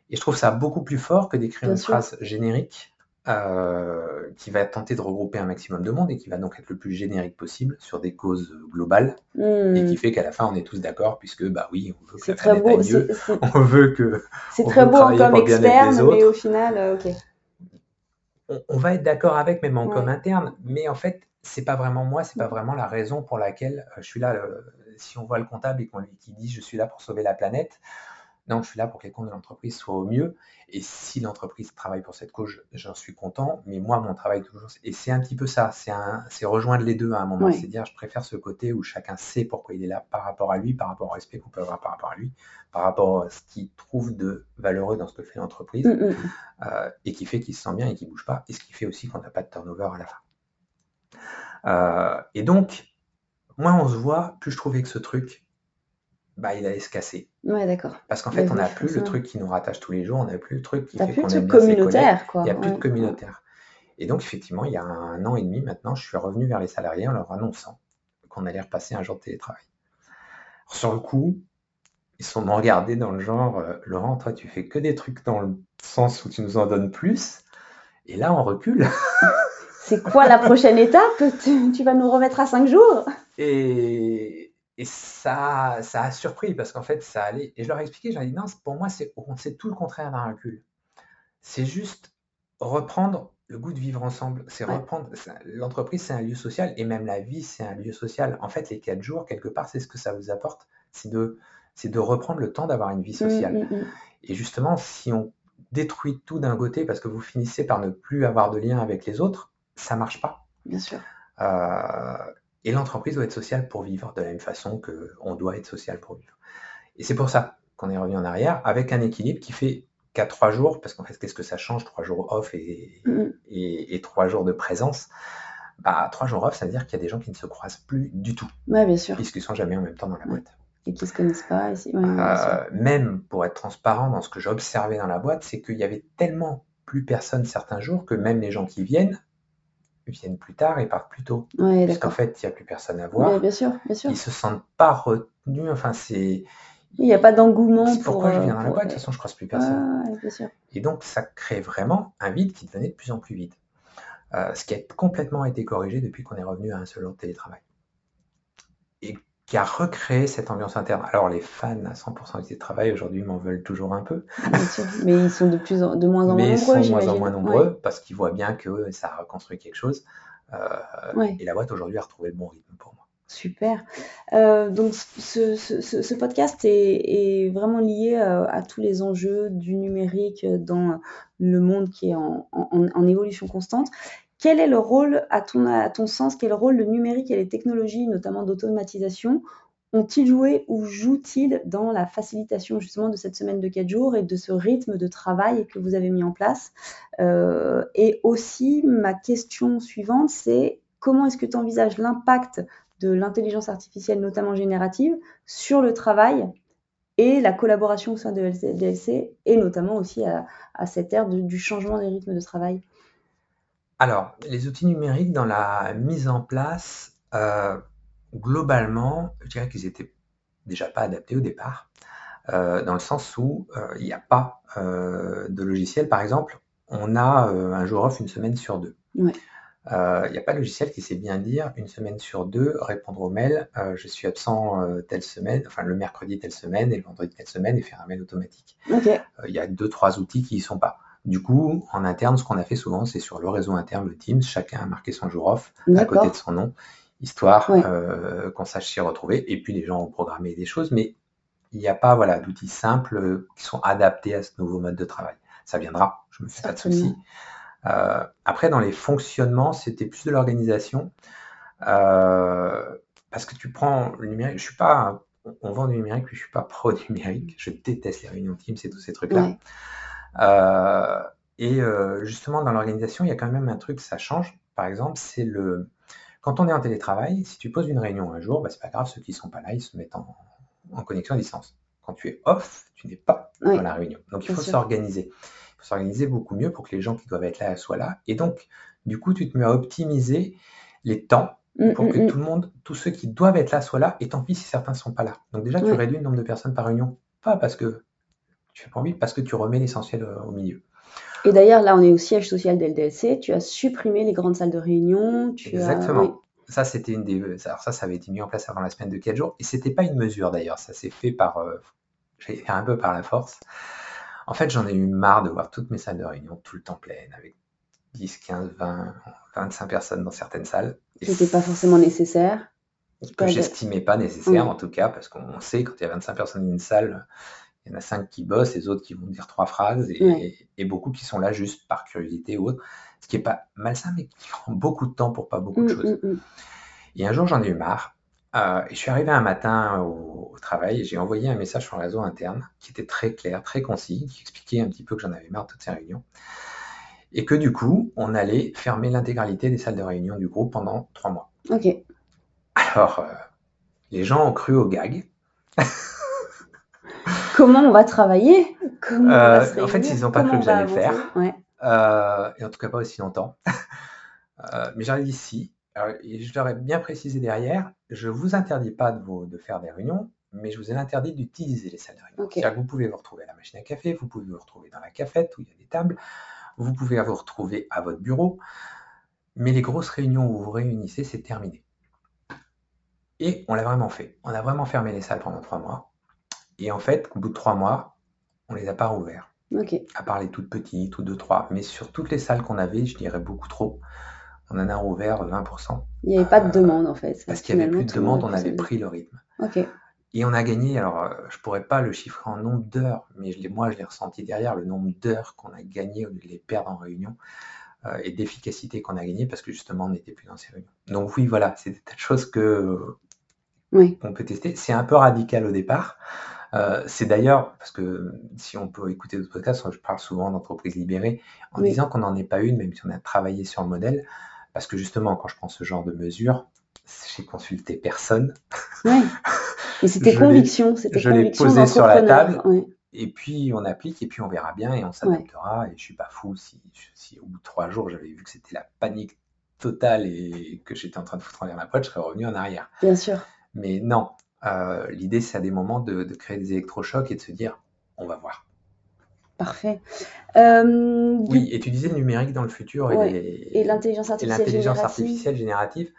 Et je trouve ça beaucoup plus fort que d'écrire une phrase générique euh, qui va tenter de regrouper un maximum de monde et qui va donc être le plus générique possible sur des causes globales et qui hmm. fait qu'à la fin on est tous d'accord puisque bah oui on veut que la planète beau, mieux, on veut que c'est très beau comme externe mais au final euh, ok. On, va être d'accord avec même en comme interne mais en fait c'est pas vraiment moi c'est pas vraiment la raison pour laquelle euh, je suis là si on voit le comptable et qu'on lui dit je suis là pour sauver la planète non, je suis là pour que les comptes de l'entreprise soient au mieux. Et si l'entreprise travaille pour cette cause, j'en suis content. Mais moi, mon travail toujours, et c'est un petit peu ça, c'est rejoindre les deux à un moment. C'est dire, je préfère ce côté où chacun sait pourquoi il est là par rapport à lui, par rapport au respect qu'on peut avoir par rapport à lui, par rapport à ce qu'il trouve de valeureux dans ce que fait l'entreprise, mm, mm. Euh, et qui fait qu'il se sent bien et qu'il bouge pas, et ce qui fait aussi qu'on n'a pas de turnover à la fin. Euh, et donc, moins on se voit, plus je trouvais que ce truc, bah, il allait se casser. Ouais, d'accord. Parce qu'en fait, on n'a plus le truc qui nous rattache tous les jours, on n'a plus le truc qui fait qu'on aime communautaire, quoi. Il n'y a plus de communautaire. Et donc, effectivement, il y a un an et demi maintenant, je suis revenu vers les salariés en leur annonçant qu'on allait repasser un jour de télétravail. sur le coup, ils sont regardés dans le genre, euh, Laurent, toi, tu fais que des trucs dans le sens où tu nous en donnes plus. Et là, on recule. C'est quoi la prochaine étape? Tu, tu, vas nous remettre à cinq jours? Et, et ça, ça a surpris parce qu'en fait, ça allait. Et je leur ai expliqué, j'ai dit non, pour moi, c'est tout le contraire d'un recul. C'est juste reprendre le goût de vivre ensemble. C'est reprendre. L'entreprise, c'est un lieu social et même la vie, c'est un lieu social. En fait, les quatre jours, quelque part, c'est ce que ça vous apporte. C'est de, de reprendre le temps d'avoir une vie mmh, sociale. Mmh, mmh. Et justement, si on détruit tout d'un côté parce que vous finissez par ne plus avoir de lien avec les autres, ça marche pas. Bien sûr. Euh, et l'entreprise doit être sociale pour vivre de la même façon qu'on doit être social pour vivre. Et c'est pour ça qu'on est revenu en arrière avec un équilibre qui fait qu'à trois jours, parce qu'en fait, qu'est-ce que ça change Trois jours off et, et, trois jours de présence. Bah, trois jours off, ça veut dire qu'il y a des gens qui ne se croisent plus du tout. Ouais, bien sûr. Puisqu'ils sont jamais en même temps dans la boîte. Et qui ne se connaissent pas. Euh, même pour être transparent dans ce que j'ai observé dans la boîte, c'est qu'il y avait tellement plus personne certains jours que même les gens qui viennent viennent plus tard et partent plus tôt. Ouais, Puisqu'en fait, il n'y a plus personne à voir. Ouais, bien sûr, bien sûr. Ils se sentent pas retenus. Enfin, c'est. Il n'y a pas d'engouement. Pourquoi je viens dans la boîte. De toute façon, je ne croise plus personne. bien sûr. Et donc, ça crée vraiment un vide qui devenait de plus en plus vide. Euh, ce qui a complètement été corrigé depuis qu'on est revenu à un seul jour de télétravail. Qui a recréé cette ambiance interne. Alors les fans à 100% du télétravail aujourd'hui m'en veulent toujours un peu. Bien sûr. Mais ils sont de, plus en, de moins en moins nombreux. Mais ils sont de moins en moins nombreux parce qu'ils voient bien que ça a reconstruit quelque chose. Euh, et la boîte aujourd'hui a retrouvé le bon rythme pour moi. Super. Euh, donc ce, ce, ce, podcast est, est vraiment lié à, à, tous les enjeux du numérique dans le monde qui est en, en, en évolution constante. Quel est le rôle, à ton, sens, quel rôle le numérique et les technologies, notamment d'automatisation, ont-ils joué ou jouent-ils dans la facilitation justement de cette semaine de 4 jours et de ce rythme de travail que vous avez mis en place? Euh, Et aussi, ma question suivante, c'est comment est-ce que tu envisages l'impact de l'intelligence artificielle, notamment générative, sur le travail et la collaboration au sein de DLC et notamment aussi à, cette ère du changement des rythmes de travail? Alors, les outils numériques dans la mise en place, euh, globalement, je dirais qu'ils étaient déjà pas adaptés au départ, euh, dans le sens où euh, il n'y a pas de logiciel. Par exemple, on a un jour off une semaine sur deux. Ouais. Il n'y a pas de logiciel qui sait bien dire une semaine sur deux, répondre aux mails, je suis absent telle semaine, enfin le mercredi telle semaine et le vendredi telle semaine et faire un mail automatique. Il y a deux, trois outils qui n'y sont pas. Du coup, en interne, ce qu'on a fait souvent, c'est sur le réseau interne, le Teams, chacun a marqué son jour off à côté de son nom, histoire euh, qu'on sache s'y retrouver. Et puis, les gens ont programmé des choses, mais il n'y a pas voilà, d'outils simples qui sont adaptés à ce nouveau mode de travail. Ça viendra, je me fais pas de soucis. Euh, après, dans les fonctionnements, c'était plus de l'organisation. Euh, parce que tu prends le numérique, je suis pas, on vend du numérique, puis je suis pas pro numérique. Je déteste les réunions Teams et tous ces trucs-là. Euh, et euh, justement, dans l'organisation, il y a quand même un truc, ça change. Par exemple, c'est le. Quand on est en télétravail, si tu poses une réunion un jour, bah, c'est pas grave, ceux qui sont pas là, ils se mettent en, connexion à distance. Quand tu es off, tu n'es pas dans la réunion. Donc il faut s'organiser. Il faut s'organiser beaucoup mieux pour que les gens qui doivent être là soient là. Et donc, du coup, tu te mets à optimiser les temps mmh, pour mmh, que mmh. tout le monde, tous ceux qui doivent être là soient là, et tant pis si certains ne sont pas là. Donc déjà, tu réduis le nombre de personnes par réunion, pas parce que tu fais pas envie parce que tu remets l'essentiel euh, au milieu. Et d'ailleurs, là, on est au siège social d'LDLC. Tu as supprimé les grandes salles de réunion. Exactement. Ça, c'était une des. Alors, ça, ça avait été mis en place avant la semaine de 4 jours. Et c'était pas une mesure d'ailleurs. Ça s'est fait par. Euh, J'allais faire un peu par la force. En fait, j'en ai eu marre de voir toutes mes salles de réunion tout le temps pleines, avec 10, 15, 20, 25 personnes dans certaines salles. C'était pas forcément nécessaire. Que j'estimais pas nécessaire, en tout cas, parce qu'on sait, quand il y a 25 personnes dans une salle, il y en a cinq qui bossent, les autres qui vont dire trois phrases, et, beaucoup qui sont là juste par curiosité ou autre, ce qui n'est pas malsain, mais qui prend beaucoup de temps pour pas beaucoup de mm, choses. Mm, mm. Et un jour, j'en ai eu marre. Euh, et je suis arrivé un matin au, travail et j'ai envoyé un message sur le réseau interne qui était très clair, très concis, qui expliquait un petit peu que j'en avais marre de toutes ces réunions. Et que du coup, on allait fermer l'intégralité des salles de réunion du groupe pendant trois mois. Ok. Alors, euh, les gens ont cru au gag. comment on va travailler? Euh, En fait, ils n'ont pas cru que j'allais le faire. Euh, et en tout cas, pas aussi longtemps. Euh, mais dit si. et je leur ai bien précisé derrière, je ne vous interdis pas de, de, faire des réunions, mais je vous ai interdit d'utiliser les salles de réunion. C'est-à-dire que vous pouvez vous retrouver à la machine à café, vous pouvez vous retrouver dans la cafette où il y a des tables, vous pouvez vous retrouver à votre bureau, mais les grosses réunions où vous vous réunissez, c'est terminé. Et on l'a vraiment fait. On a vraiment fermé les salles pendant trois mois. Et en fait, au bout de trois mois, on les a pas rouverts. À part les toutes petites, ou deux, trois. Mais sur toutes les salles qu'on avait, je dirais beaucoup trop, on en a rouvert 20%. Il n'y avait pas de euh, demande en fait. Parce qu'il n'y avait plus de demande, on avait pris le rythme. Ok. Et on a gagné, alors euh, je ne pourrais pas le chiffrer en nombre d'heures, mais je moi je l'ai ressenti derrière, le nombre d'heures qu'on a gagné au lieu de les perdre en réunion. euh, et d'efficacité qu'on a gagné parce que justement on n'était plus dans ces réunions. Donc oui, voilà, c'est des tas de choses que qu'on peut tester. C'est un peu radical au départ. Euh, c'est d'ailleurs, parce que si on peut écouter d'autres podcasts, je parle souvent d'entreprises libérées, en disant qu'on n'en est pas une, même si on a travaillé sur le modèle, parce que justement, quand je prends ce genre de mesures, j'ai consulté personne. Oui. Et c'était conviction, c'était Je l'ai posé sur la table. Et puis on applique et puis on verra bien et on s'adaptera. Et je suis pas fou si, si, au bout de trois jours j'avais vu que c'était la panique totale et que j'étais en train de foutre en l'air ma pote, je serais revenu en arrière. Bien sûr. Mais non, euh, l'idée c'est à des moments de, créer des électrochocs et de se dire on va voir. Parfait. Euh, oui, et tu disais le numérique dans le futur et, l'intelligence artificielle, artificielle, générative.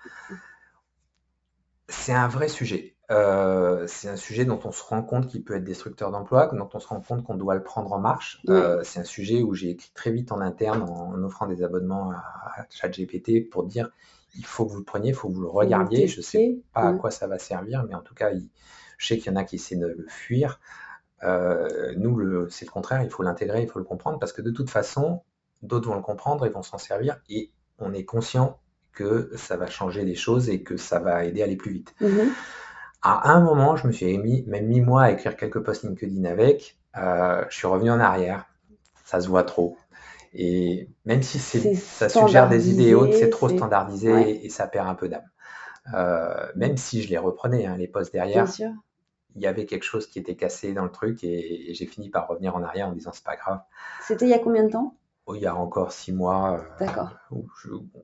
C'est un vrai sujet. Euh, c'est un sujet dont on se rend compte qu'il peut être destructeur d'emploi, dont on se rend compte qu'on doit le prendre en marche. Euh, c'est un sujet où j'ai écrit très vite en interne en, offrant des abonnements à, ChatGPT pour dire il faut que vous le preniez, il faut que vous le regardiez. Je ne sais pas à quoi ça va servir, mais en tout cas, je sais qu'il y en a qui essaient de le fuir. Euh, nous, c'est le contraire, il faut l'intégrer, il faut le comprendre, parce que de toute façon, d'autres vont le comprendre et vont s'en servir, et on est conscient que ça va changer les choses et que ça va aider à aller plus vite. Mm-hmm. À un moment, je me suis mis, même mis moi à écrire quelques posts LinkedIn avec. Euh, je suis revenu en arrière. Ça se voit trop. Et même si ça suggère des idées hautes, c'est trop standardisé et ça perd un peu d'âme. Euh, même si je les reprenais, hein, les posts derrière, il y avait quelque chose qui était cassé dans le truc et, et j'ai fini par revenir en arrière en disant c'est pas grave. C'était il y a combien de temps? Oh, il y a encore six mois. Euh, D'accord.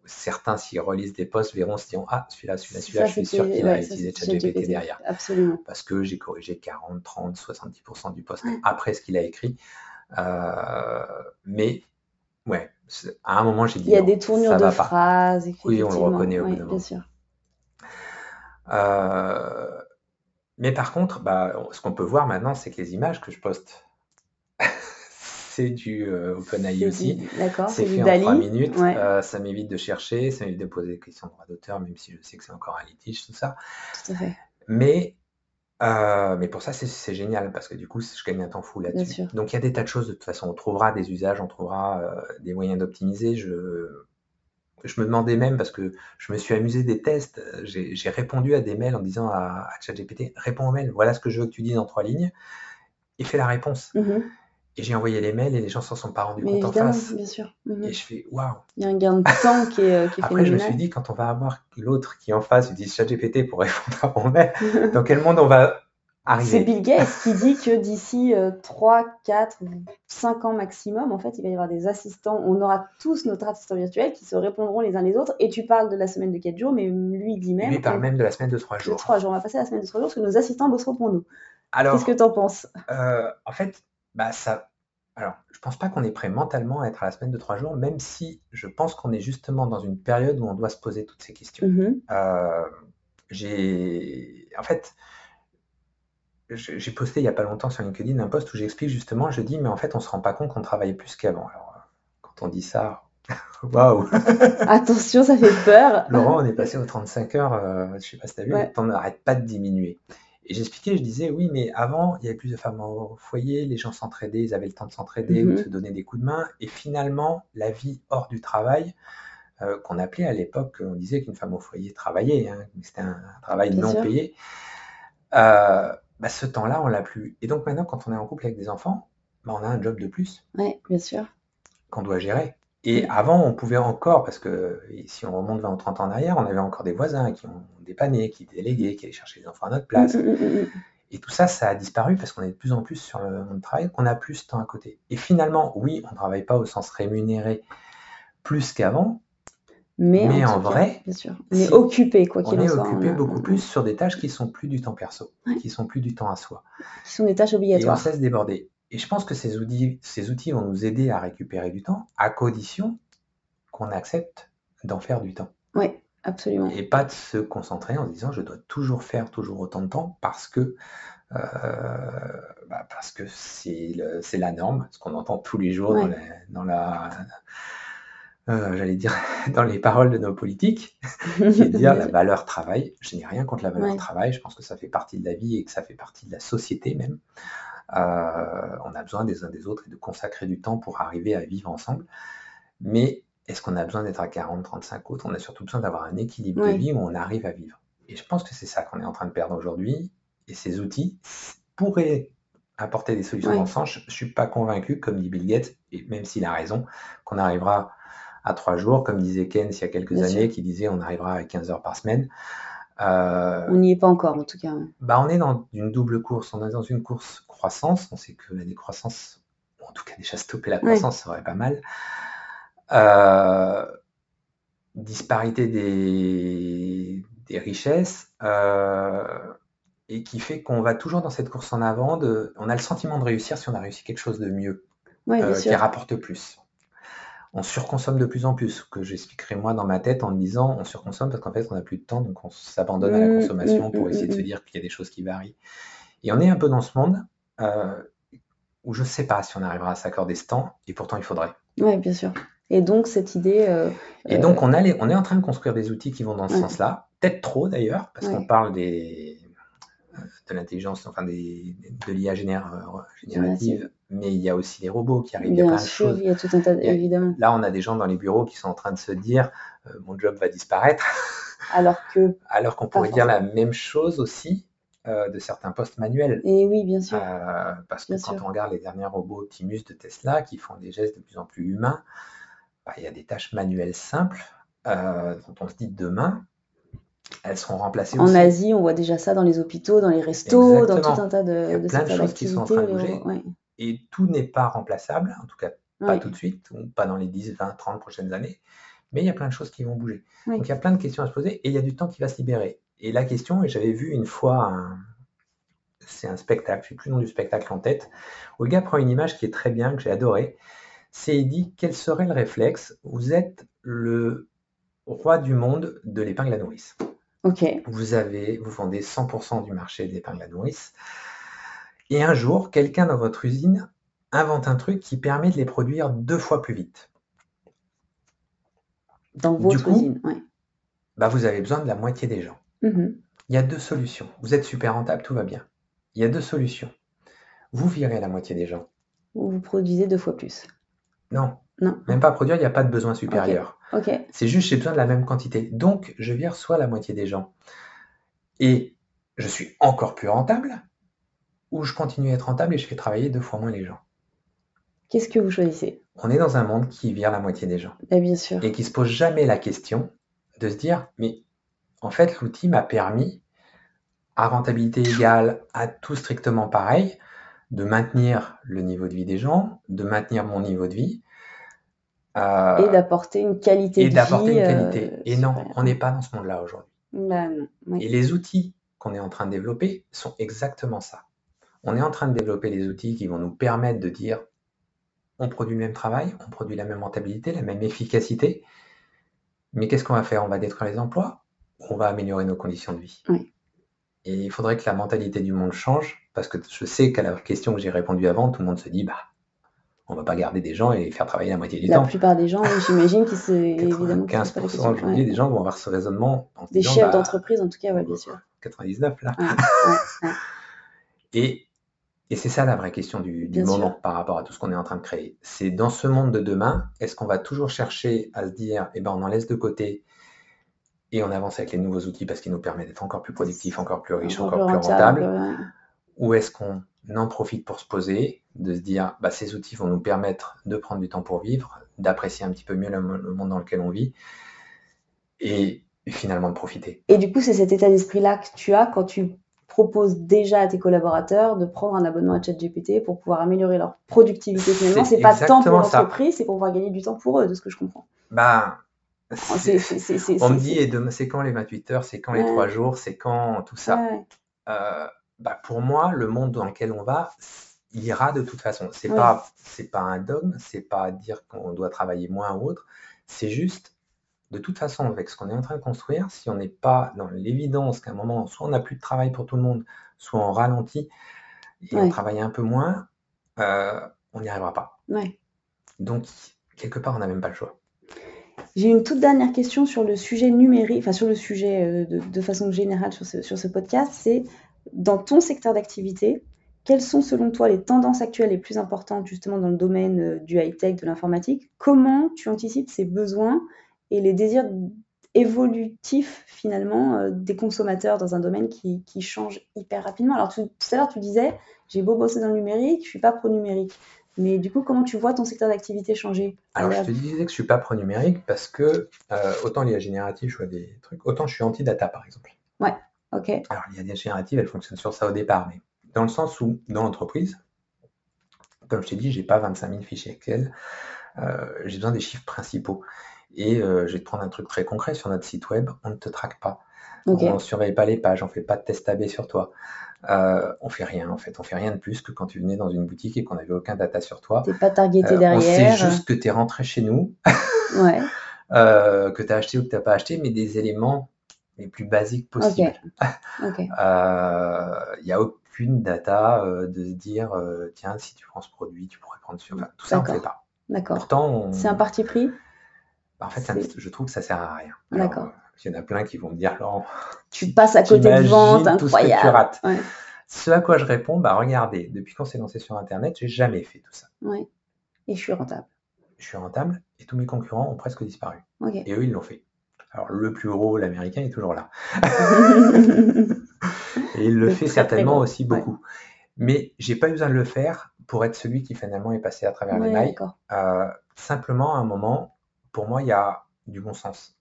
certains, s'ils relisent des posts, verront, se diront Ah, celui-là, celui-là, celui-là, je suis sûr qu'il a utilisé ChatGPT derrière. Absolument. Parce que j'ai corrigé 40, 30, 70% du post après ce qu'il a écrit. Euh, mais, ouais, à un moment, j'ai dit. Il y a des tournures de phrases. Oui, on le reconnaît au bout d'un Bien sûr. Euh, mais par contre, bah, ce qu'on peut voir maintenant, c'est que les images que je poste c'est du euh, OpenAI aussi. D'accord, c'est fait en 3 minutes. Euh, ça m'évite de chercher, ça m'évite de poser des questions de droit d'auteur, même si je sais que c'est encore un litige, tout ça. Tout à fait. Mais, euh, mais pour ça, c'est génial parce que du coup, je gagne un temps fou là-dessus. Donc il y a des tas de choses. De toute façon, on trouvera des usages, on trouvera des moyens d'optimiser. Je, je me demandais même, parce que je me suis amusé des tests, j'ai répondu à des mails en disant à, à ChatGPT réponds aux mails, voilà ce que je veux que tu dises en trois lignes, et fais la réponse. Mmh et j'ai envoyé les mails et les gens s'en sont pas rendus compte en face. Bien sûr. Mhm. Et je fais waouh. Il y a un gain de temps qui est, euh, qui est Après, je me suis dit, quand on va avoir l'autre qui en face utilise ChatGPT pour répondre à mon mail, dans quel monde on va arriver? C'est Bill Gates qui dit que d'ici 3, 4, 5 ans maximum, en fait, il va y avoir des assistants. On aura tous notre assistant virtuel qui se répondront les uns les autres. Et tu parles de la semaine de 4 jours, mais lui, dit même. Lui, il parle même de la semaine de 3 jours. De 3 jours. On va passer à la semaine de 3 jours parce que nos assistants bosseront pour nous. Alors. Qu'est-ce que tu en penses? euh, En fait, bah, ça, alors, je pense pas qu'on est prêt mentalement à être à la semaine de trois jours, même si je pense qu'on est justement dans une période où on doit se poser toutes ces questions. Mmh euh, j'ai, en fait, j'ai posté il y a pas longtemps sur LinkedIn un post où j'explique justement, je dis, mais en fait, on se rend pas compte qu'on travaille plus qu'avant. Alors, quand on dit ça, waouh Attention, ça fait peur. Laurent, on est passé aux 35 heures, euh, je sais pas si tu as vu, le temps n'arrête pas de diminuer. Et j'expliquais, je disais, oui, mais avant, il y avait plus de femmes au foyer, les gens s'entraidaient, ils avaient le temps de s'entraider ou de mhm. se donner des coups de main. Et finalement, la vie hors du travail, euh, qu'on appelait à l'époque, on disait qu'une femme au foyer travaillait, hein, mais c'était un, travail non payé. Euh, bah, ce temps-là, on l'a plus. Et donc maintenant, quand on est en couple avec des enfants, bah, on a un job de plus. Oui, bien sûr. Qu'on doit gérer. Et avant, on pouvait encore, parce que si on remonte 20 ou 30 ans en arrière, on avait encore des voisins qui ont dépanné, qui déléguaient, qui allaient chercher les enfants à notre place. Mm, mm, mm, et tout ça, ça a disparu parce qu'on est de plus en plus sur le monde du travail, qu'on a plus de temps à côté. Et finalement, oui, on ne travaille pas au sens rémunéré plus qu'avant, mais, en, vrai, bien sûr. on est occupé, quoi qu'il en soit. On est occupé beaucoup plus sur des tâches qui sont plus du temps perso, qui sont plus du temps à soi. Qui sont des tâches obligatoires. Et on cesse déborder. Et je pense que ces outils, ces outils vont nous aider à récupérer du temps, à condition qu'on accepte d'en faire du temps. Oui, absolument. Et pas de se concentrer en se disant je dois toujours faire toujours autant de temps parce que euh, bah, parce que c'est la norme, ce qu'on entend tous les jours dans, la, euh, j'allais dire dans les paroles de nos politiques, qui est de dire la valeur travail. Je n'ai rien contre la valeur travail, je pense que ça fait partie de la vie et que ça fait partie de la société même. Euh, on a besoin des uns des autres et de consacrer du temps pour arriver à vivre ensemble. Mais est-ce qu'on a besoin d'être à 40, 35 autres? On a surtout besoin d'avoir un équilibre de vie où on arrive à vivre. Et je pense que c'est ça qu'on est en train de perdre aujourd'hui. Et ces outils pourraient apporter des solutions dans ce sens. Je ne suis pas convaincu, comme dit Bill Gates, et même s'il a raison, qu'on arrivera à trois jours, comme disait Ken il y a quelques années, qui disait on arrivera à 15 heures par semaine. Euh, on n'y est pas encore, en tout cas. Bah, on est dans une double course. On est dans une course croissance. On sait que la décroissance, en tout cas déjà stopper la croissance, ça serait pas mal. Euh, disparité des, des richesses euh, et qui fait qu'on va toujours dans cette course en avant. De, on a le sentiment de réussir si on a réussi quelque chose de mieux, qui rapporte plus on surconsomme de plus en plus, que j'expliquerai moi dans ma tête en me disant on surconsomme parce qu'en fait on n'a plus de temps, donc on s'abandonne à la mmh, consommation mmh, pour mmh, essayer de se dire qu'il y a des choses qui varient. Et on est un peu dans ce monde euh, où je ne sais pas si on arrivera à s'accorder ce temps, et pourtant il faudrait. Oui, bien sûr. Et donc cette idée... Euh, et donc on, a on est en train de construire des outils qui vont dans ce sens-là, peut-être trop d'ailleurs, parce qu'on parle des, de l'intelligence, enfin des, de l'IA générative, mais il y a aussi les robots qui arrivent. Bien sûr, il y a tout un tas, évidemment. Là, on a des gens dans les bureaux qui sont en train de se dire euh, mon job va disparaître. Alors que. Alors qu'on pourrait dire la même chose aussi euh, de certains postes manuels. Et oui, bien sûr. Euh, parce que quand on regarde les derniers robots Optimus de Tesla qui font des gestes de plus en plus humains, bah, il y a des tâches manuelles simples dont on se dit demain, elles seront remplacées en Asie, on voit déjà ça dans les hôpitaux, dans les restos, dans tout un tas de, il y a plein de choses qui sont en train de bouger. Et tout n'est pas remplaçable, en tout cas pas tout de suite, ou pas dans les 10, 20, 30 prochaines années. Mais il y a plein de choses qui vont bouger. Donc il y a plein de questions à se poser et il y a du temps qui va se libérer. Et la question, et j'avais vu une fois c'est un spectacle, je n'ai plus le nom du spectacle en tête, où le gars prend une image qui est très bien, que j'ai adorée. C'est il dit quel serait le réflexe? Vous êtes le roi du monde de l'épingle à nourrice. Ok. Vous avez, vous vendez 100% du marché de l'épingle à nourrice. Et un jour, quelqu'un dans votre usine invente un truc qui permet de les produire deux fois plus vite. Dans votre usine, oui. Bah vous avez besoin de la moitié des gens. Mm-hmm. Il y a deux solutions. Vous êtes super rentable, tout va bien. Il y a deux solutions. Vous virez la moitié des gens. Ou vous produisez deux fois plus. Non. Non. Même pas produire, il n'y a pas de besoin supérieur. C'est juste j'ai besoin de la même quantité. Donc, je vire soit la moitié des gens et je suis encore plus rentable, ou je continue à être rentable et je fais travailler deux fois moins les gens. Qu'est-ce que vous choisissez? On est dans un monde qui vire la moitié des gens. Bah, bien sûr. Et qui se pose jamais la question de se dire, mais en fait, l'outil m'a permis, à rentabilité égale, à tout strictement pareil, de maintenir le niveau de vie des gens, de maintenir mon niveau de vie, euh, et d'apporter une qualité et d'apporter une qualité. Euh, et non, on n'est pas dans ce monde-là aujourd'hui. Bah, et les outils qu'on est en train de développer sont exactement ça. On est en train de développer des outils qui vont nous permettre de dire on produit le même travail, on produit la même rentabilité, la même efficacité, mais qu'est-ce qu'on va faire? On va détruire les emplois on va améliorer nos conditions de vie Et il faudrait que la mentalité du monde change, parce que je sais qu'à la question que j'ai répondu avant, tout le monde se dit bah on va pas garder des gens et les faire travailler la moitié du temps. La plupart des gens, j'imagine qu'ils se. 15% aujourd'hui des gens vont avoir ce raisonnement. des chefs bah, d'entreprise, en tout cas, oui, bien sûr. 99 là. et, et c'est ça la vraie question du, moment par rapport à tout ce qu'on est en train de créer. C'est dans ce monde de demain, est-ce qu'on va toujours chercher à se dire, eh ben on en laisse de côté et on avance avec les nouveaux outils parce qu'ils nous permettent d'être encore plus productifs, encore plus riches, encore, plus rentables, ou est-ce qu'on en profite pour se poser, de se dire bah, ces outils vont nous permettre de prendre du temps pour vivre, d'apprécier un petit peu mieux le, monde dans lequel on vit et finalement de profiter. Et du coup, c'est cet état d'esprit-là que tu as quand tu proposes déjà à tes collaborateurs de prendre un abonnement à ChatGPT pour pouvoir améliorer leur productivité finalement. C'est pas tant pour l'entreprise, c'est pour pouvoir gagner du temps pour eux, de ce que je comprends. Bah, on me dit, c'est quand les 28 heures, c'est quand les 3 jours, c'est quand tout ça. Euh, bah, pour moi, le monde dans lequel on va, il ira de toute façon. C'est n'est pas, c'est pas un dogme, c'est pas dire qu'on doit travailler moins ou autre. C'est juste, de toute façon, avec ce qu'on est en train de construire, si on n'est pas dans l'évidence qu'à un moment, soit on n'a plus de travail pour tout le monde, soit on ralentit et on travaille un peu moins, euh, on n'y arrivera pas. Donc, quelque part, on n'a même pas le choix. J'ai une toute dernière question sur le sujet numérique, enfin sur le sujet euh, de, façon générale sur ce, podcast, c'est dans ton secteur d'activité, quelles sont selon toi les tendances actuelles les plus importantes justement dans le domaine euh, du high-tech, de l'informatique? Comment tu anticipes ces besoins et les désirs évolutifs finalement euh, des consommateurs dans un domaine qui, change hyper rapidement? Alors tout à l'heure tu disais, j'ai beau bosser dans le numérique, je suis pas pro-numérique. Mais du coup, comment tu vois ton secteur d'activité changer Alors, je te disais que je suis pas pro-numérique parce que euh, autant l'IA générative, je vois des trucs, autant je suis anti-data, par exemple. Ouais, ok. Alors, l'IA générative, elle fonctionne sur ça au départ, mais dans le sens où, dans l'entreprise, comme je t'ai dit, j'ai pas 25 000 fichiers Excel, euh, j'ai besoin des chiffres principaux. Et euh, je vais te prendre un truc très concret sur notre site web, on ne te traque pas. On ne surveille pas les pages, on ne fait pas de test AB sur toi. Euh, on fait rien en fait, on fait rien de plus que quand tu venais dans une boutique et qu'on n'avait aucun data sur toi. T'es pas targeté derrière. Euh, on sait juste que tu es rentré chez nous, ouais. euh, que tu as acheté ou que tu n'as pas acheté, mais des éléments les plus basiques possibles. Il n'y a aucune data de se dire tiens, si tu prends ce produit, tu pourrais prendre sur. tout ça, on ne fait pas. D'accord. Pourtant, c'est un parti pris? Bah, En fait, je trouve que ça sert à rien. D'accord. Il y en a plein qui vont me dire, Laurent, tu passes à côté de vente, incroyable. Ce, à quoi je réponds, bah regardez, depuis qu'on s'est lancé sur Internet, j'ai jamais fait tout ça. Ouais. Et je suis rentable. Je suis rentable et tous mes concurrents ont presque disparu. Et eux, ils l'ont fait. Alors le plus gros, l'américain, est toujours là. et il le, fait certainement aussi beaucoup. Mais j'ai pas eu besoin de le faire pour être celui qui finalement est passé à travers les mailles. Euh, simplement, à un moment, pour moi, il y a du bon sens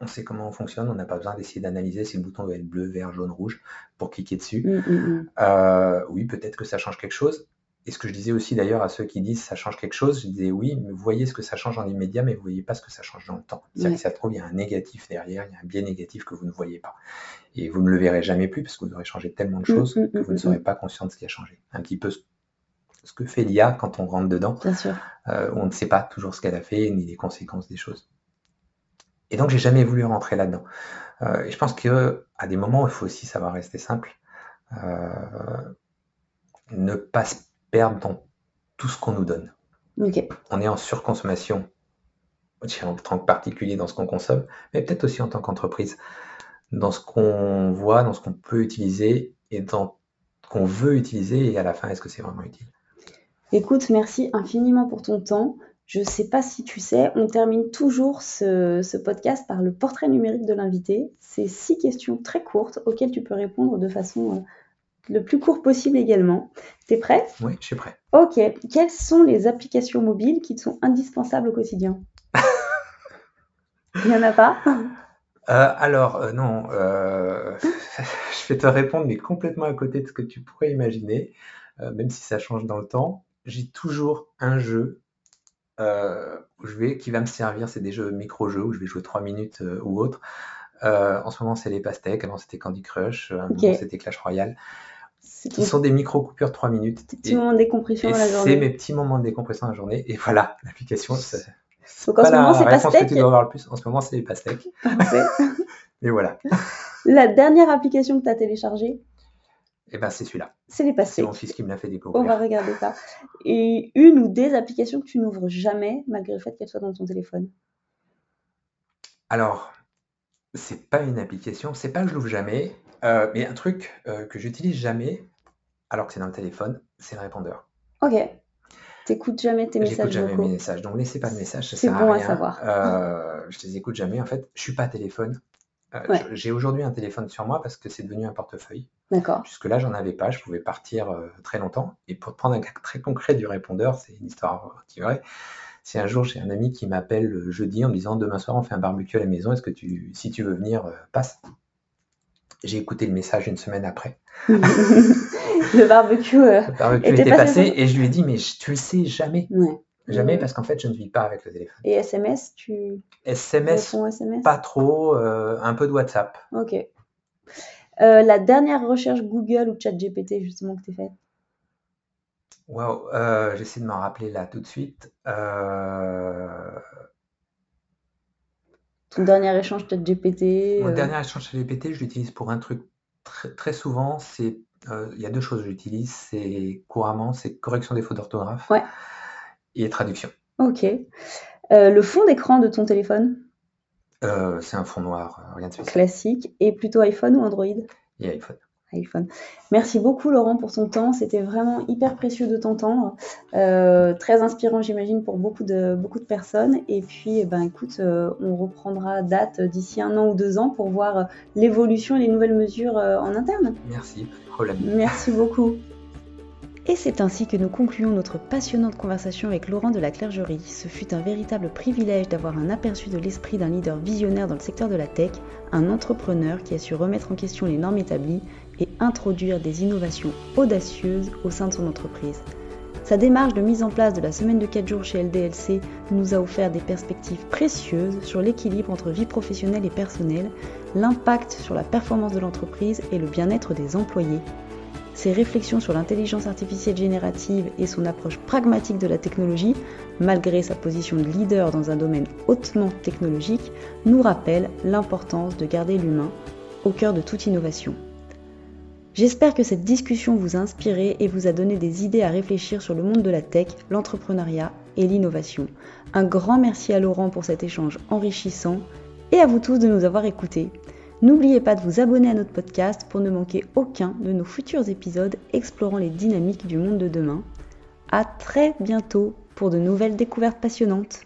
on sait comment on fonctionne, on n'a pas besoin d'essayer d'analyser si le bouton doit être bleu, vert, jaune, rouge pour cliquer dessus. Mm, mm, mm. Euh, oui, peut-être que ça change quelque chose. Et ce que je disais aussi d'ailleurs à ceux qui disent ça change quelque chose, je disais oui, mais vous voyez ce que ça change en immédiat, mais vous voyez pas ce que ça change dans le temps. C'est-à-dire que ça se trouve, il y a un négatif derrière, il y a un biais négatif que vous ne voyez pas. Et vous ne le verrez jamais plus parce que vous aurez changé tellement de choses que vous ne serez pas conscient de ce qui a changé. Un petit peu ce que fait l'IA quand on rentre dedans. Bien sûr. Euh, on ne sait pas toujours ce qu'elle a fait ni les conséquences des choses. Et donc, j'ai jamais voulu rentrer là-dedans. Euh, et je pense qu'à des moments, il faut aussi savoir rester simple. Euh, ne pas se perdre dans tout ce qu'on nous donne. On est en surconsommation, en tant que particulier dans ce qu'on consomme, mais peut-être aussi en tant qu'entreprise, dans ce qu'on voit, dans ce qu'on peut utiliser et dans ce qu'on veut utiliser, et à la fin, est-ce que c'est vraiment utile? Écoute, merci infiniment pour ton temps. Je ne sais pas si tu sais, on termine toujours ce, podcast par le portrait numérique de l'invité. C'est six questions très courtes auxquelles tu peux répondre de façon euh, le plus court possible également. T'es prêt? Oui, je suis prêt. Ok. Quelles sont les applications mobiles qui te sont indispensables au quotidien? Il n'y en a pas? Euh, alors, euh, non, je vais te répondre, mais complètement à côté de ce que tu pourrais imaginer, même si ça change dans le temps. J'ai toujours un jeu euh, où je vais, qui va me servir, c'est des jeux micro-jeux où je vais jouer 3 minutes euh, ou autre. Euh, en ce moment, c'est les pastèques, avant c'était Candy Crush, avant c'était Clash Royale. Qui sont des micro-coupures 3 minutes. Des petits moments de décompression dans la journée. C'est mes petits moments de décompression dans la journée. Et voilà, l'application. Donc en ce moment, c'est pastèques. tu dois avoir le plus. En ce moment, c'est les pastèques. Et voilà. La dernière application que tu as téléchargée eh ben, c'est celui-là. C'est les passés. C'est mon fils qui me l'a fait découvrir. On va regarder ça. Et une ou des applications que tu n'ouvres jamais, malgré le fait qu'elles soient dans ton téléphone Alors, c'est pas une application, c'est pas que je l'ouvre jamais, euh, mais un truc euh, que j'utilise jamais, alors que c'est dans le téléphone, c'est le répondeur. Ok. T'écoutes jamais tes messages J'écoute jamais mes messages, donc laissez pas de messages, ça C'est bon à, savoir. Euh, je les écoute jamais. En fait, je suis pas téléphone. Euh, j'ai aujourd'hui un téléphone sur moi parce que c'est devenu un portefeuille. D'accord. Jusque-là, j'en avais pas, je pouvais partir euh, très longtemps. Et pour prendre un cas très concret du répondeur, c'est une histoire qui vraie. C'est un jour, j'ai un ami qui m'appelle jeudi en me disant Demain soir, on fait un barbecue à la maison, est-ce que tu, si tu veux venir, euh, passe? J'ai écouté le message une semaine après. le barbecue, le barbecue était, passé, et je lui ai dit Mais tu le sais jamais. Jamais, parce qu'en fait, je ne vis pas avec le téléphone. Et SMS, tu. SMS, pas trop, euh, un peu de WhatsApp. Ok. Euh, la dernière recherche Google ou ChatGPT, justement, que tu as faite? Waouh, euh, j'essaie de m'en rappeler là tout de suite. Ton dernier échange ChatGPT Mon dernier échange ChatGPT, je l'utilise pour un truc très, très souvent. Il y a deux choses que j'utilise. C'est couramment, c'est correction des fautes d'orthographe. Ouais et traduction. Ok. Euh, le fond d'écran de ton téléphone? Euh, C'est un fond noir, euh, rien de spécial. Classique. Et plutôt iPhone ou Android? Et iPhone. iPhone. Merci beaucoup Laurent pour ton temps. C'était vraiment hyper précieux de t'entendre. Euh, très inspirant j'imagine pour beaucoup de, beaucoup de personnes. Et puis eh ben, écoute, on reprendra date d'ici un an ou deux ans pour voir l'évolution et les nouvelles mesures en interne. Merci, problème. Merci beaucoup. Et c'est ainsi que nous concluons notre passionnante conversation avec Laurent de la Clergerie. Ce fut un véritable privilège d'avoir un aperçu de l'esprit d'un leader visionnaire dans le secteur de la tech, un entrepreneur qui a su remettre en question les normes établies et introduire des innovations audacieuses au sein de son entreprise. Sa démarche de mise en place de la semaine de 4 jours chez LDLC nous a offert des perspectives précieuses sur l'équilibre entre vie professionnelle et personnelle, l'impact sur la performance de l'entreprise et le bien-être des employés. Ses réflexions sur l'intelligence artificielle générative et son approche pragmatique de la technologie, malgré sa position de leader dans un domaine hautement technologique, nous rappellent l'importance de garder l'humain au cœur de toute innovation. J'espère que cette discussion vous a inspiré et vous a donné des idées à réfléchir sur le monde de la tech, l'entrepreneuriat et l'innovation. Un grand merci à Laurent pour cet échange enrichissant et à vous tous de nous avoir écoutés. N'oubliez pas de vous abonner à notre podcast pour ne manquer aucun de nos futurs épisodes explorant les dynamiques du monde de demain. À très bientôt pour de nouvelles découvertes passionnantes.